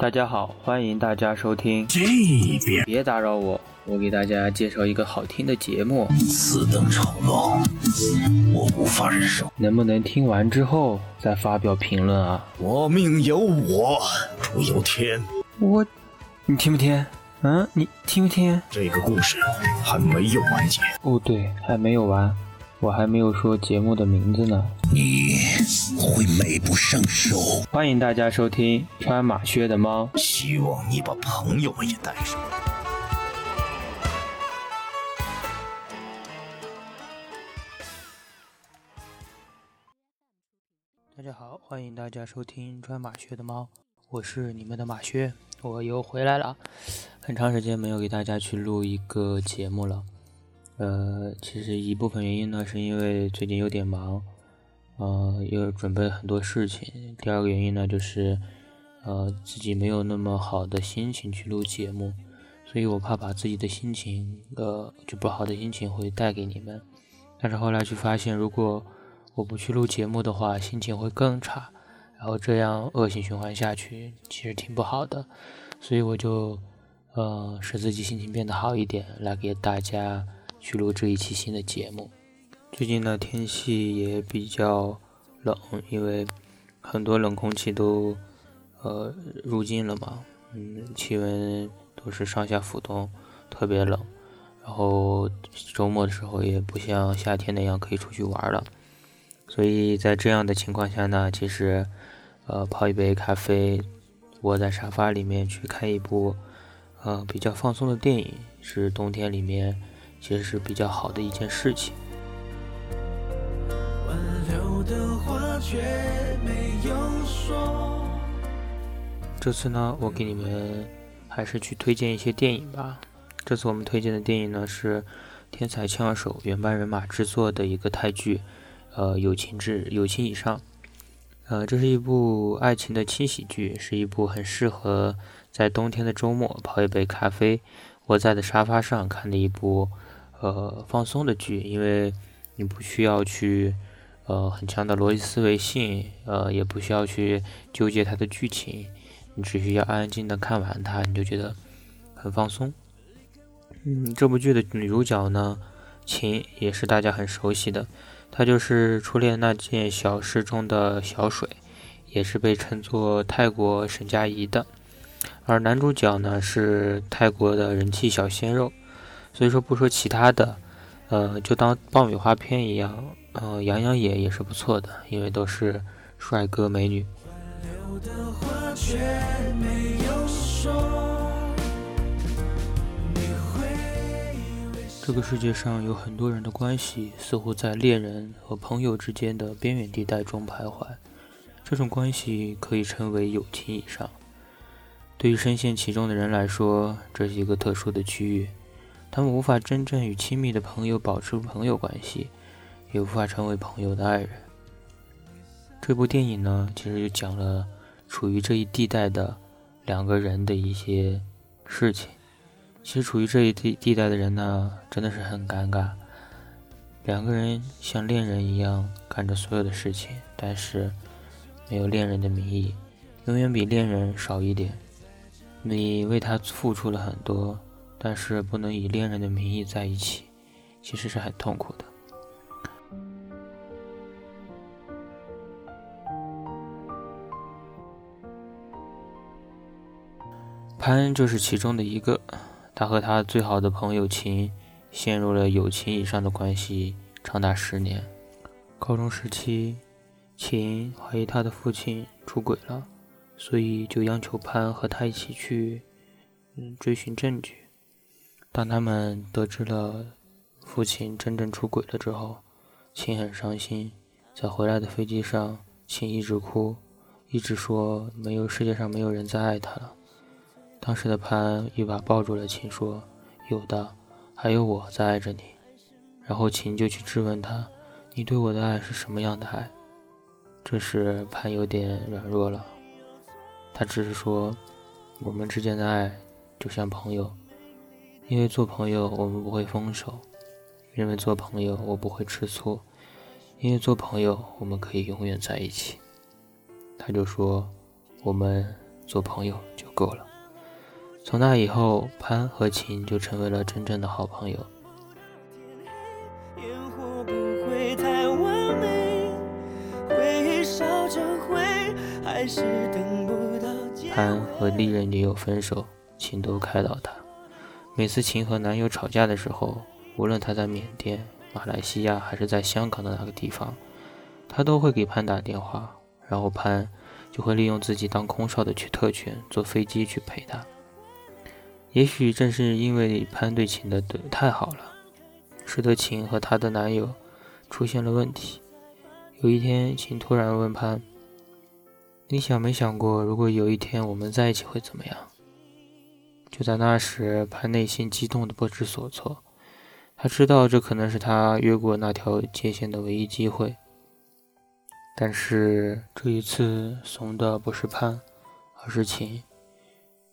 大家好，欢迎大家收听。这边别打扰我，我给大家介绍一个好听的节目，此等丑陋，我无法忍受。能不能听完之后再发表评论啊？我命由我，主由天。我，你听不听？嗯，你听不听？这个故事还没有完结。哦，对，还没有完，我还没有说节目的名字呢。你会美不胜收。欢迎大家收听穿马靴的猫。希望你把朋友们也带上。大家好，欢迎大家收听穿马靴的猫，我是你们的马靴，我又回来了。很长时间没有给大家去录一个节目了，呃，其实一部分原因呢，是因为最近有点忙，呃，又准备很多事情。第二个原因呢，就是呃自己没有那么好的心情去录节目，所以我怕把自己的心情，呃，就不好的心情会带给你们。但是后来就发现，如果我不去录节目的话，心情会更差，然后这样恶性循环下去，其实挺不好的。所以我就，呃，使自己心情变得好一点，来给大家去录这一期新的节目。最近呢，天气也比较冷，因为很多冷空气都，呃，入境了嘛，嗯，气温都是上下浮动，特别冷。然后周末的时候也不像夏天那样可以出去玩了。所以在这样的情况下呢，其实，呃，泡一杯咖啡，窝在沙发里面去看一部，呃，比较放松的电影，是冬天里面其实是比较好的一件事情。这次呢，我给你们还是去推荐一些电影吧。这次我们推荐的电影呢是《天才枪手》原班人马制作的一个泰剧。呃，友情至友情以上，呃，这是一部爱情的轻喜剧，是一部很适合在冬天的周末泡一杯咖啡，窝在的沙发上看的一部呃放松的剧，因为你不需要去呃很强的逻辑思维性，呃，也不需要去纠结它的剧情，你只需要安安静的看完它，你就觉得很放松。嗯，这部剧的女主角呢，秦也是大家很熟悉的。她就是《初恋那件小事》中的小水，也是被称作泰国沈佳宜的。而男主角呢是泰国的人气小鲜肉。所以说不说其他的，呃，就当爆米花片一样，呃，杨洋也也是不错的，因为都是帅哥美女。这个世界上有很多人的关系似乎在恋人和朋友之间的边缘地带中徘徊，这种关系可以称为友情以上。对于深陷其中的人来说，这是一个特殊的区域，他们无法真正与亲密的朋友保持朋友关系，也无法成为朋友的爱人。这部电影呢，其实就讲了处于这一地带的两个人的一些事情。其实处于这一地地带的人呢，真的是很尴尬。两个人像恋人一样干着所有的事情，但是没有恋人的名义，永远比恋人少一点。你为他付出了很多，但是不能以恋人的名义在一起，其实是很痛苦的。潘恩就是其中的一个。他和他最好的朋友秦陷入了友情以上的关系，长达十年。高中时期，秦怀疑他的父亲出轨了，所以就央求潘和他一起去，嗯，追寻证据。当他们得知了父亲真正出轨了之后，秦很伤心，在回来的飞机上，秦一直哭，一直说没有世界上没有人再爱他了。当时的潘一把抱住了秦，说：“有的，还有我在爱着你。”然后秦就去质问他：“你对我的爱是什么样的爱？”这时潘有点软弱了，他只是说：“我们之间的爱就像朋友，因为做朋友我们不会分手，因为做朋友我不会吃醋，因为做朋友我们可以永远在一起。”他就说：“我们。”做朋友就够了。从那以后，潘和秦就成为了真正的好朋友。潘和历任女友分手，秦都开导他。每次秦和男友吵架的时候，无论他在缅甸、马来西亚还是在香港的哪个地方，他都会给潘打电话，然后潘就会利用自己当空少的去特权，坐飞机去陪他。也许正是因为潘对秦的对太好了，使得秦和她的男友出现了问题。有一天，秦突然问潘：“你想没想过，如果有一天我们在一起会怎么样？”就在那时，潘内心激动的不知所措。他知道这可能是他越过那条界限的唯一机会，但是这一次怂的不是潘，而是秦。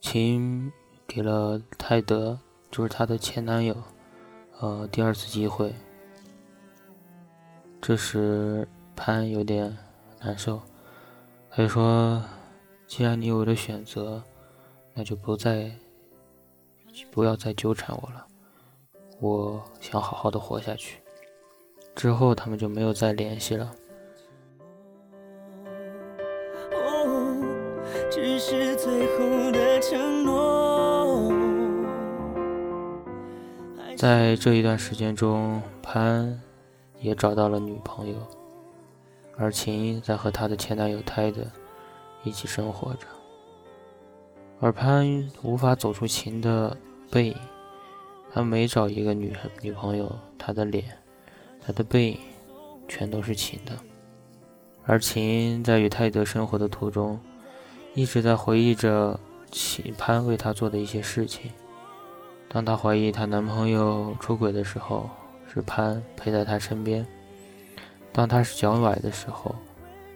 秦。给了泰德，就是他的前男友，呃，第二次机会。这时潘有点难受，他就说：“既然你有了选择，那就不再，不要再纠缠我了。我想好好的活下去。”之后他们就没有再联系了。只是最后的承诺。在这一段时间中，潘也找到了女朋友，而秦在和她的前男友泰德一起生活着。而潘无法走出秦的背影，他每找一个女女朋友，他的脸、他的背影全都是秦的。而秦在与泰德生活的途中，一直在回忆着秦潘为他做的一些事情。当她怀疑她男朋友出轨的时候，是潘陪在她身边；当她是脚崴的时候，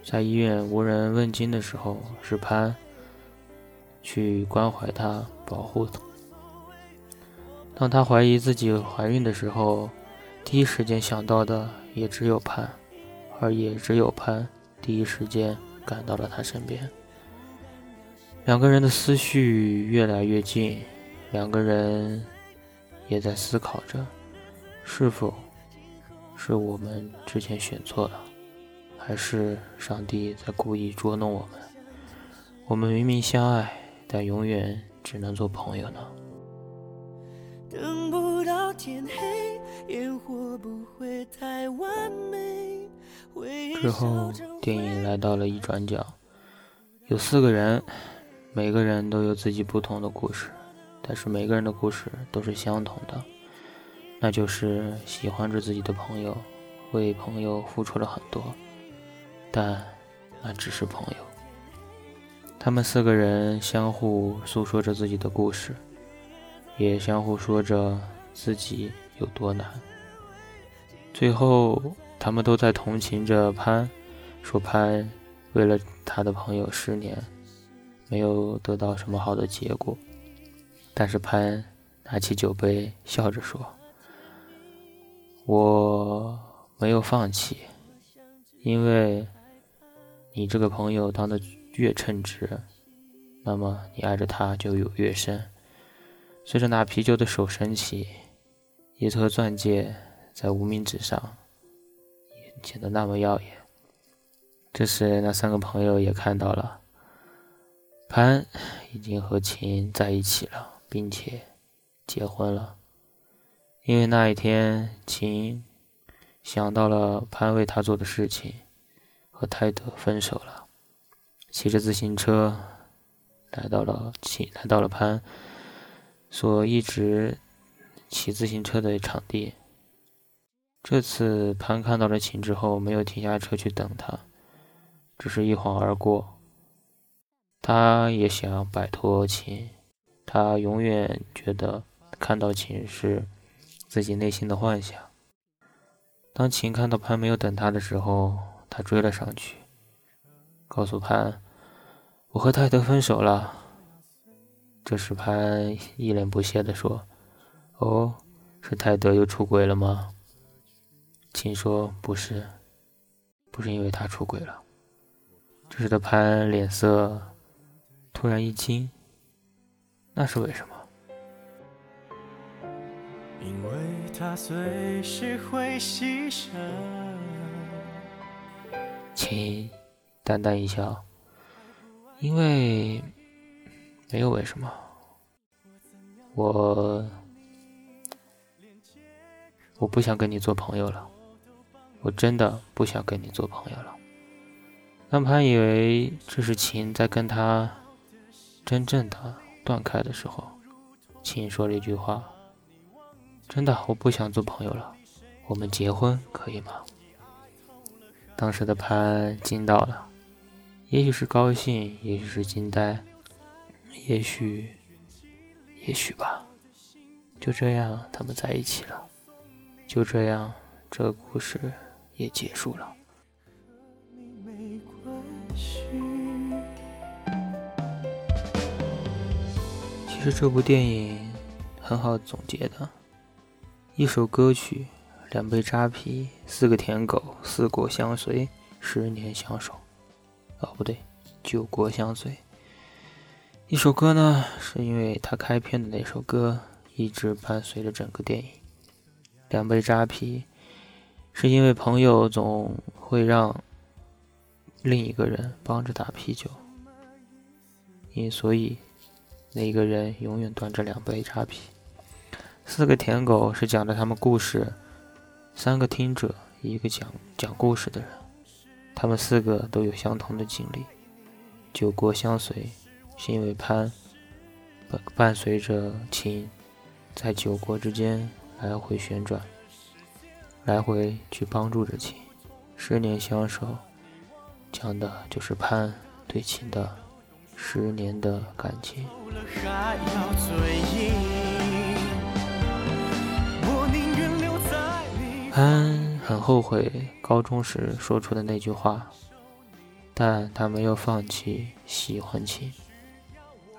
在医院无人问津的时候，是潘去关怀她、保护她；当她怀疑自己怀孕的时候，第一时间想到的也只有潘，而也只有潘第一时间赶到了她身边。两个人的思绪越来越近。两个人也在思考着，是否是我们之前选错了，还是上帝在故意捉弄我们？我们明明相爱，但永远只能做朋友呢？之后，电影来到了一转角，有四个人，每个人都有自己不同的故事。但是每个人的故事都是相同的，那就是喜欢着自己的朋友，为朋友付出了很多，但那只是朋友。他们四个人相互诉说着自己的故事，也相互说着自己有多难。最后，他们都在同情着潘，说潘为了他的朋友十年，没有得到什么好的结果。但是潘拿起酒杯，笑着说：“我没有放弃，因为你这个朋友当的越称职，那么你爱着他就有越深。”随着拿啤酒的手升起，一颗钻戒在无名指上显得那么耀眼。这时，那三个朋友也看到了，潘已经和秦在一起了。并且结婚了，因为那一天，秦想到了潘为他做的事情，和泰德分手了，骑着自行车来到了秦来到了潘所一直骑自行车的场地。这次潘看到了秦之后，没有停下车去等他，只是一晃而过。他也想摆脱秦。他永远觉得看到秦是自己内心的幻想。当秦看到潘没有等他的时候，他追了上去，告诉潘：“我和泰德分手了。”这时潘一脸不屑地说：“哦，是泰德又出轨了吗？”秦说：“不是，不是因为他出轨了。”这时的潘脸色突然一惊，那是为什么？因为他随时会牺牲。秦淡淡一笑，因为没有为什么，我我不想跟你做朋友了，我真的不想跟你做朋友了。当潘以为这是秦在跟他真正的断开的时候，秦说了一句话。真的，我不想做朋友了。我们结婚可以吗？当时的潘惊到了，也许是高兴，也许是惊呆，也许，也许吧。就这样，他们在一起了。就这样，这个故事也结束了。其实这部电影很好总结的。一首歌曲，两杯扎啤，四个舔狗，四国相随，十年相守。哦，不对，九国相随。一首歌呢，是因为他开篇的那首歌一直伴随着整个电影。两杯扎啤，是因为朋友总会让另一个人帮着打啤酒，因所以那一个人永远端着两杯扎啤。四个舔狗是讲的他们故事，三个听者，一个讲讲故事的人，他们四个都有相同的经历。酒过相随，是因为潘伴伴随着秦，在九国之间来回旋转，来回去帮助着秦。十年相守，讲的就是潘对秦的十年的感情。潘很后悔高中时说出的那句话，但他没有放弃喜欢秦，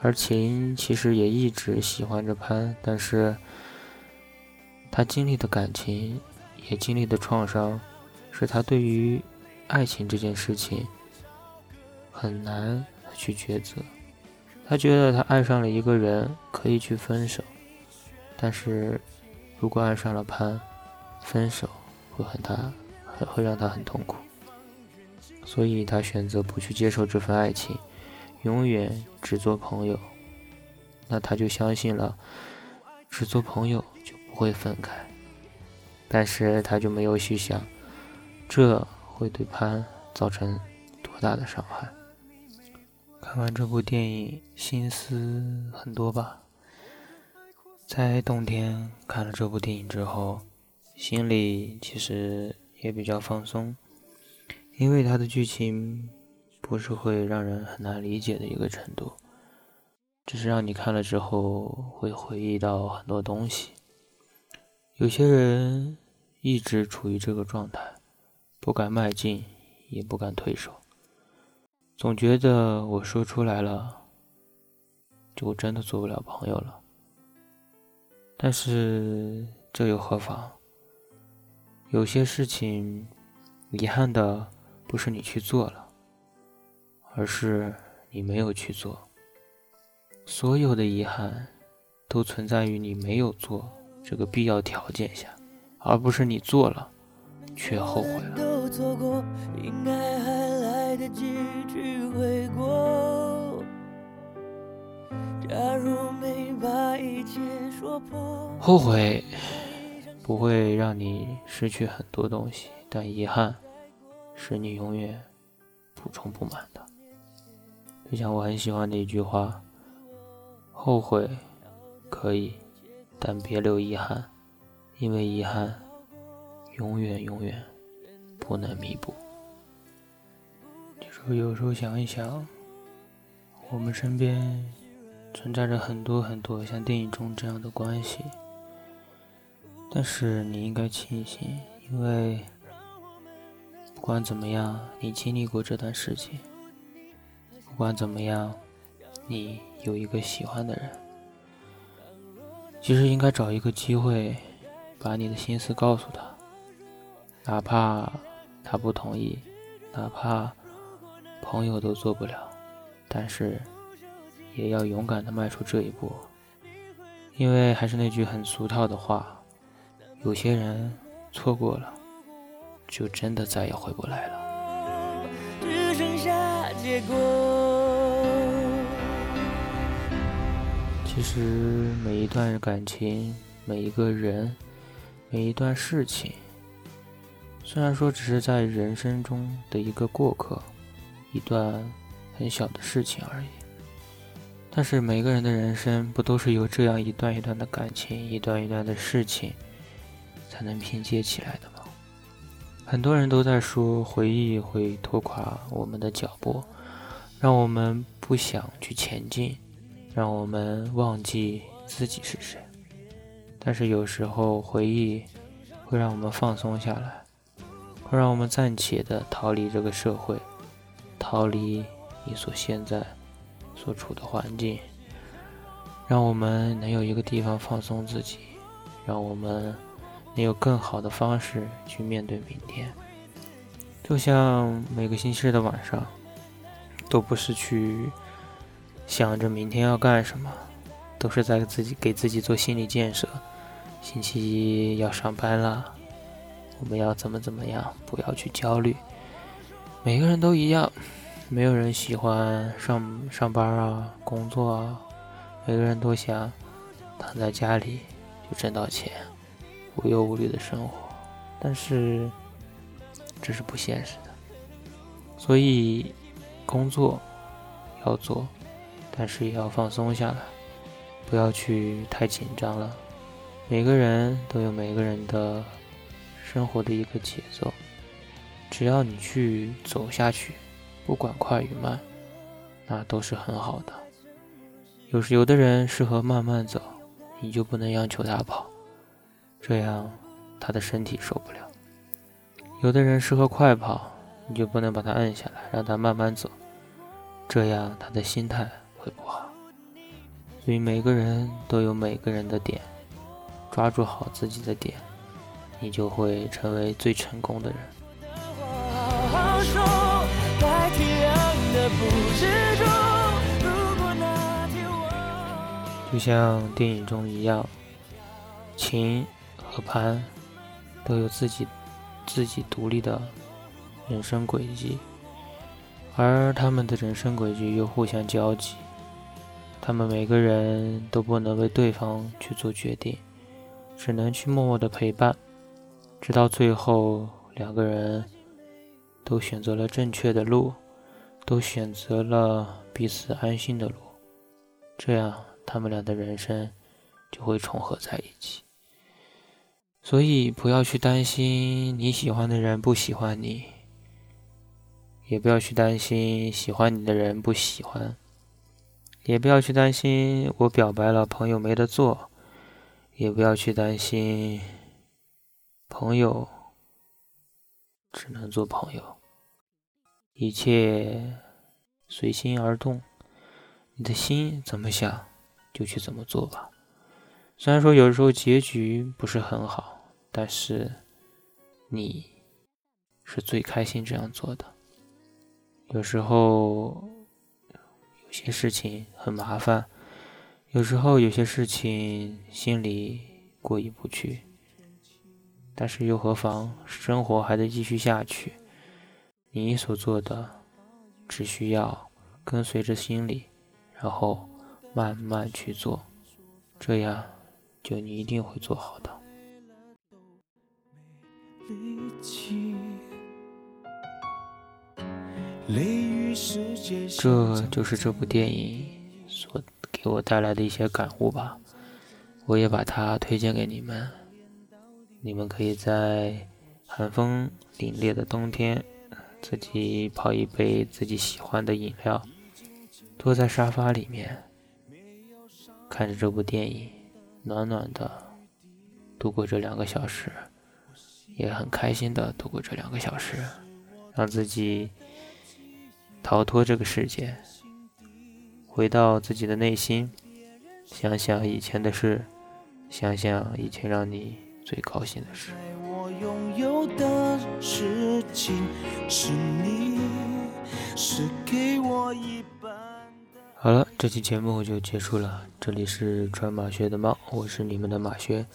而秦其实也一直喜欢着潘，但是他经历的感情，也经历的创伤，使他对于爱情这件事情很难去抉择。他觉得他爱上了一个人可以去分手，但是如果爱上了潘。分手会很大，会会让他很痛苦，所以他选择不去接受这份爱情，永远只做朋友。那他就相信了，只做朋友就不会分开。但是他就没有去想，这会对潘造成多大的伤害。看完这部电影，心思很多吧。在冬天看了这部电影之后。心里其实也比较放松，因为它的剧情不是会让人很难理解的一个程度，只是让你看了之后会回忆到很多东西。有些人一直处于这个状态，不敢迈进，也不敢退手，总觉得我说出来了，就真的做不了朋友了。但是这又何妨？有些事情，遗憾的不是你去做了，而是你没有去做。所有的遗憾，都存在于你没有做这个必要条件下，而不是你做了却后悔了。后悔。不会让你失去很多东西，但遗憾是你永远补充不满的。就像我很喜欢的一句话：“后悔可以，但别留遗憾，因为遗憾永远永远不能弥补。”就是有时候想一想，我们身边存在着很多很多像电影中这样的关系。但是你应该庆幸，因为不管怎么样，你经历过这段事情；不管怎么样，你有一个喜欢的人。其实应该找一个机会，把你的心思告诉他，哪怕他不同意，哪怕朋友都做不了，但是也要勇敢的迈出这一步。因为还是那句很俗套的话，有些人错过了，就真的再也回不来了。只剩下结果。其实每一段感情，每一个人，每一段事情，虽然说只是在人生中的一个过客，一段很小的事情而已。但是每个人的人生不都是由这样一段一段的感情、一段一段的事情才能拼接起来的吗？很多人都在说回忆会拖垮我们的脚步，让我们不想去前进，让我们忘记自己是谁。但是有时候回忆会让我们放松下来，会让我们暂且的逃离这个社会，逃离你所现在。所处的环境，让我们能有一个地方放松自己，让我们能有更好的方式去面对明天。就像每个星期日的晚上，都不是去想着明天要干什么，都是在自己给自己做心理建设。星期一要上班了，我们要怎么怎么样？不要去焦虑，每个人都一样。没有人喜欢上上班啊，工作啊，每个人都想躺在家里就挣到钱，无忧无虑的生活。但是这是不现实的，所以工作要做，但是也要放松下来，不要去太紧张了。每个人都有每个人的生活的一个节奏，只要你去走下去。不管快与慢，那都是很好的。有时有的人适合慢慢走，你就不能央求他跑，这样他的身体受不了；有的人适合快跑，你就不能把他摁下来，让他慢慢走，这样他的心态会不好。所以每个人都有每个人的点，抓住好自己的点，你就会成为最成功的人。就像电影中一样，秦和潘都有自己自己独立的人生轨迹，而他们的人生轨迹又互相交集。他们每个人都不能为对方去做决定，只能去默默的陪伴，直到最后两个人都选择了正确的路。都选择了彼此安心的路，这样他们俩的人生就会重合在一起。所以不要去担心你喜欢的人不喜欢你，也不要去担心喜欢你的人不喜欢，也不要去担心我表白了朋友没得做，也不要去担心朋友只能做朋友。一切随心而动，你的心怎么想，就去怎么做吧。虽然说有时候结局不是很好，但是你是最开心这样做的。有时候有些事情很麻烦，有时候有些事情心里过意不去，但是又何妨？生活还得继续下去。你所做的，只需要跟随着心里，然后慢慢去做，这样就你一定会做好的。这就是这部电影所给我带来的一些感悟吧，我也把它推荐给你们，你们可以在寒风凛冽的冬天。自己泡一杯自己喜欢的饮料，坐在沙发里面，看着这部电影，暖暖的度过这两个小时，也很开心的度过这两个小时，让自己逃脱这个世界，回到自己的内心，想想以前的事，想想以前让你最高兴的事。拥有的事情是你是给我一半好了，这期节目就结束了。这里是穿马靴的猫，我是你们的马靴。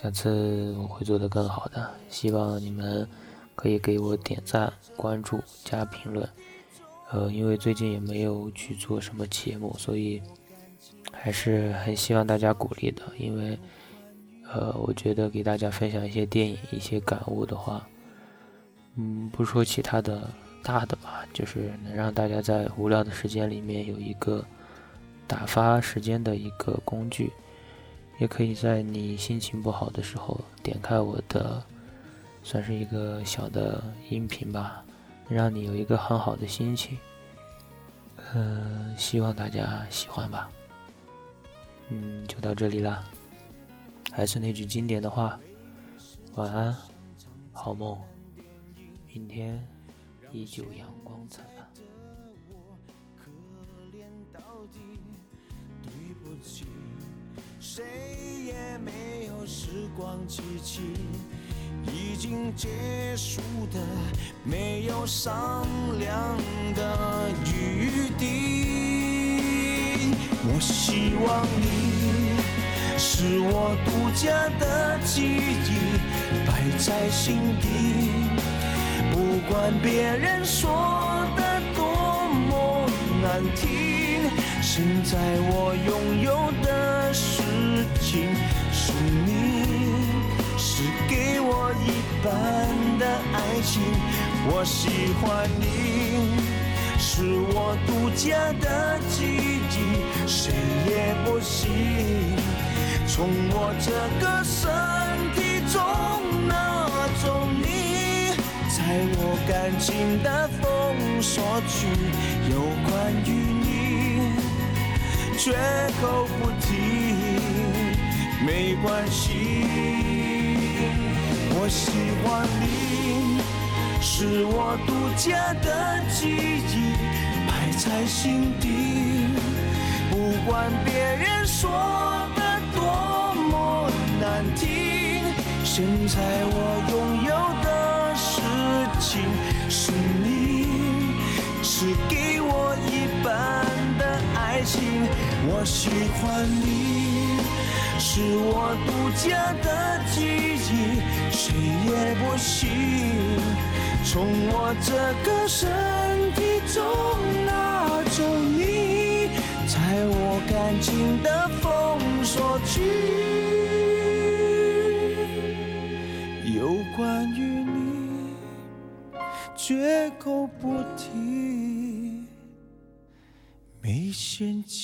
下次我会做得更好的，希望你们可以给我点赞、关注、加评论。呃，因为最近也没有去做什么节目，所以还是很希望大家鼓励的。因为，呃，我觉得给大家分享一些电影、一些感悟的话，嗯，不说其他的。大的吧，就是能让大家在无聊的时间里面有一个打发时间的一个工具，也可以在你心情不好的时候点开我的，算是一个小的音频吧，让你有一个很好的心情。嗯，希望大家喜欢吧。嗯，就到这里了。还是那句经典的话，晚安，好梦，明天。依旧阳光灿烂。对不起，谁也没有时光机器，已经结束的没有商量的余地。我希望你是我独家的记忆，摆在心底。不管别人说的多么难听，现在我拥有的事情是你，一般的爱情。我喜欢你，是我独家的记忆，谁也不行从我这个身体中拿走你。在我感情的封锁区，有关于你，绝口不提，没关系。喜欢你，是我独家的记忆，摆在心底。不管别人说的多么难听，现在我拥有的事。情是你，是给我一半的爱情。我喜欢你，是我独家的记忆，谁也不行从我这个身体中拿走你，在我感情的封锁区，有关于你。绝口不提，没嫌弃。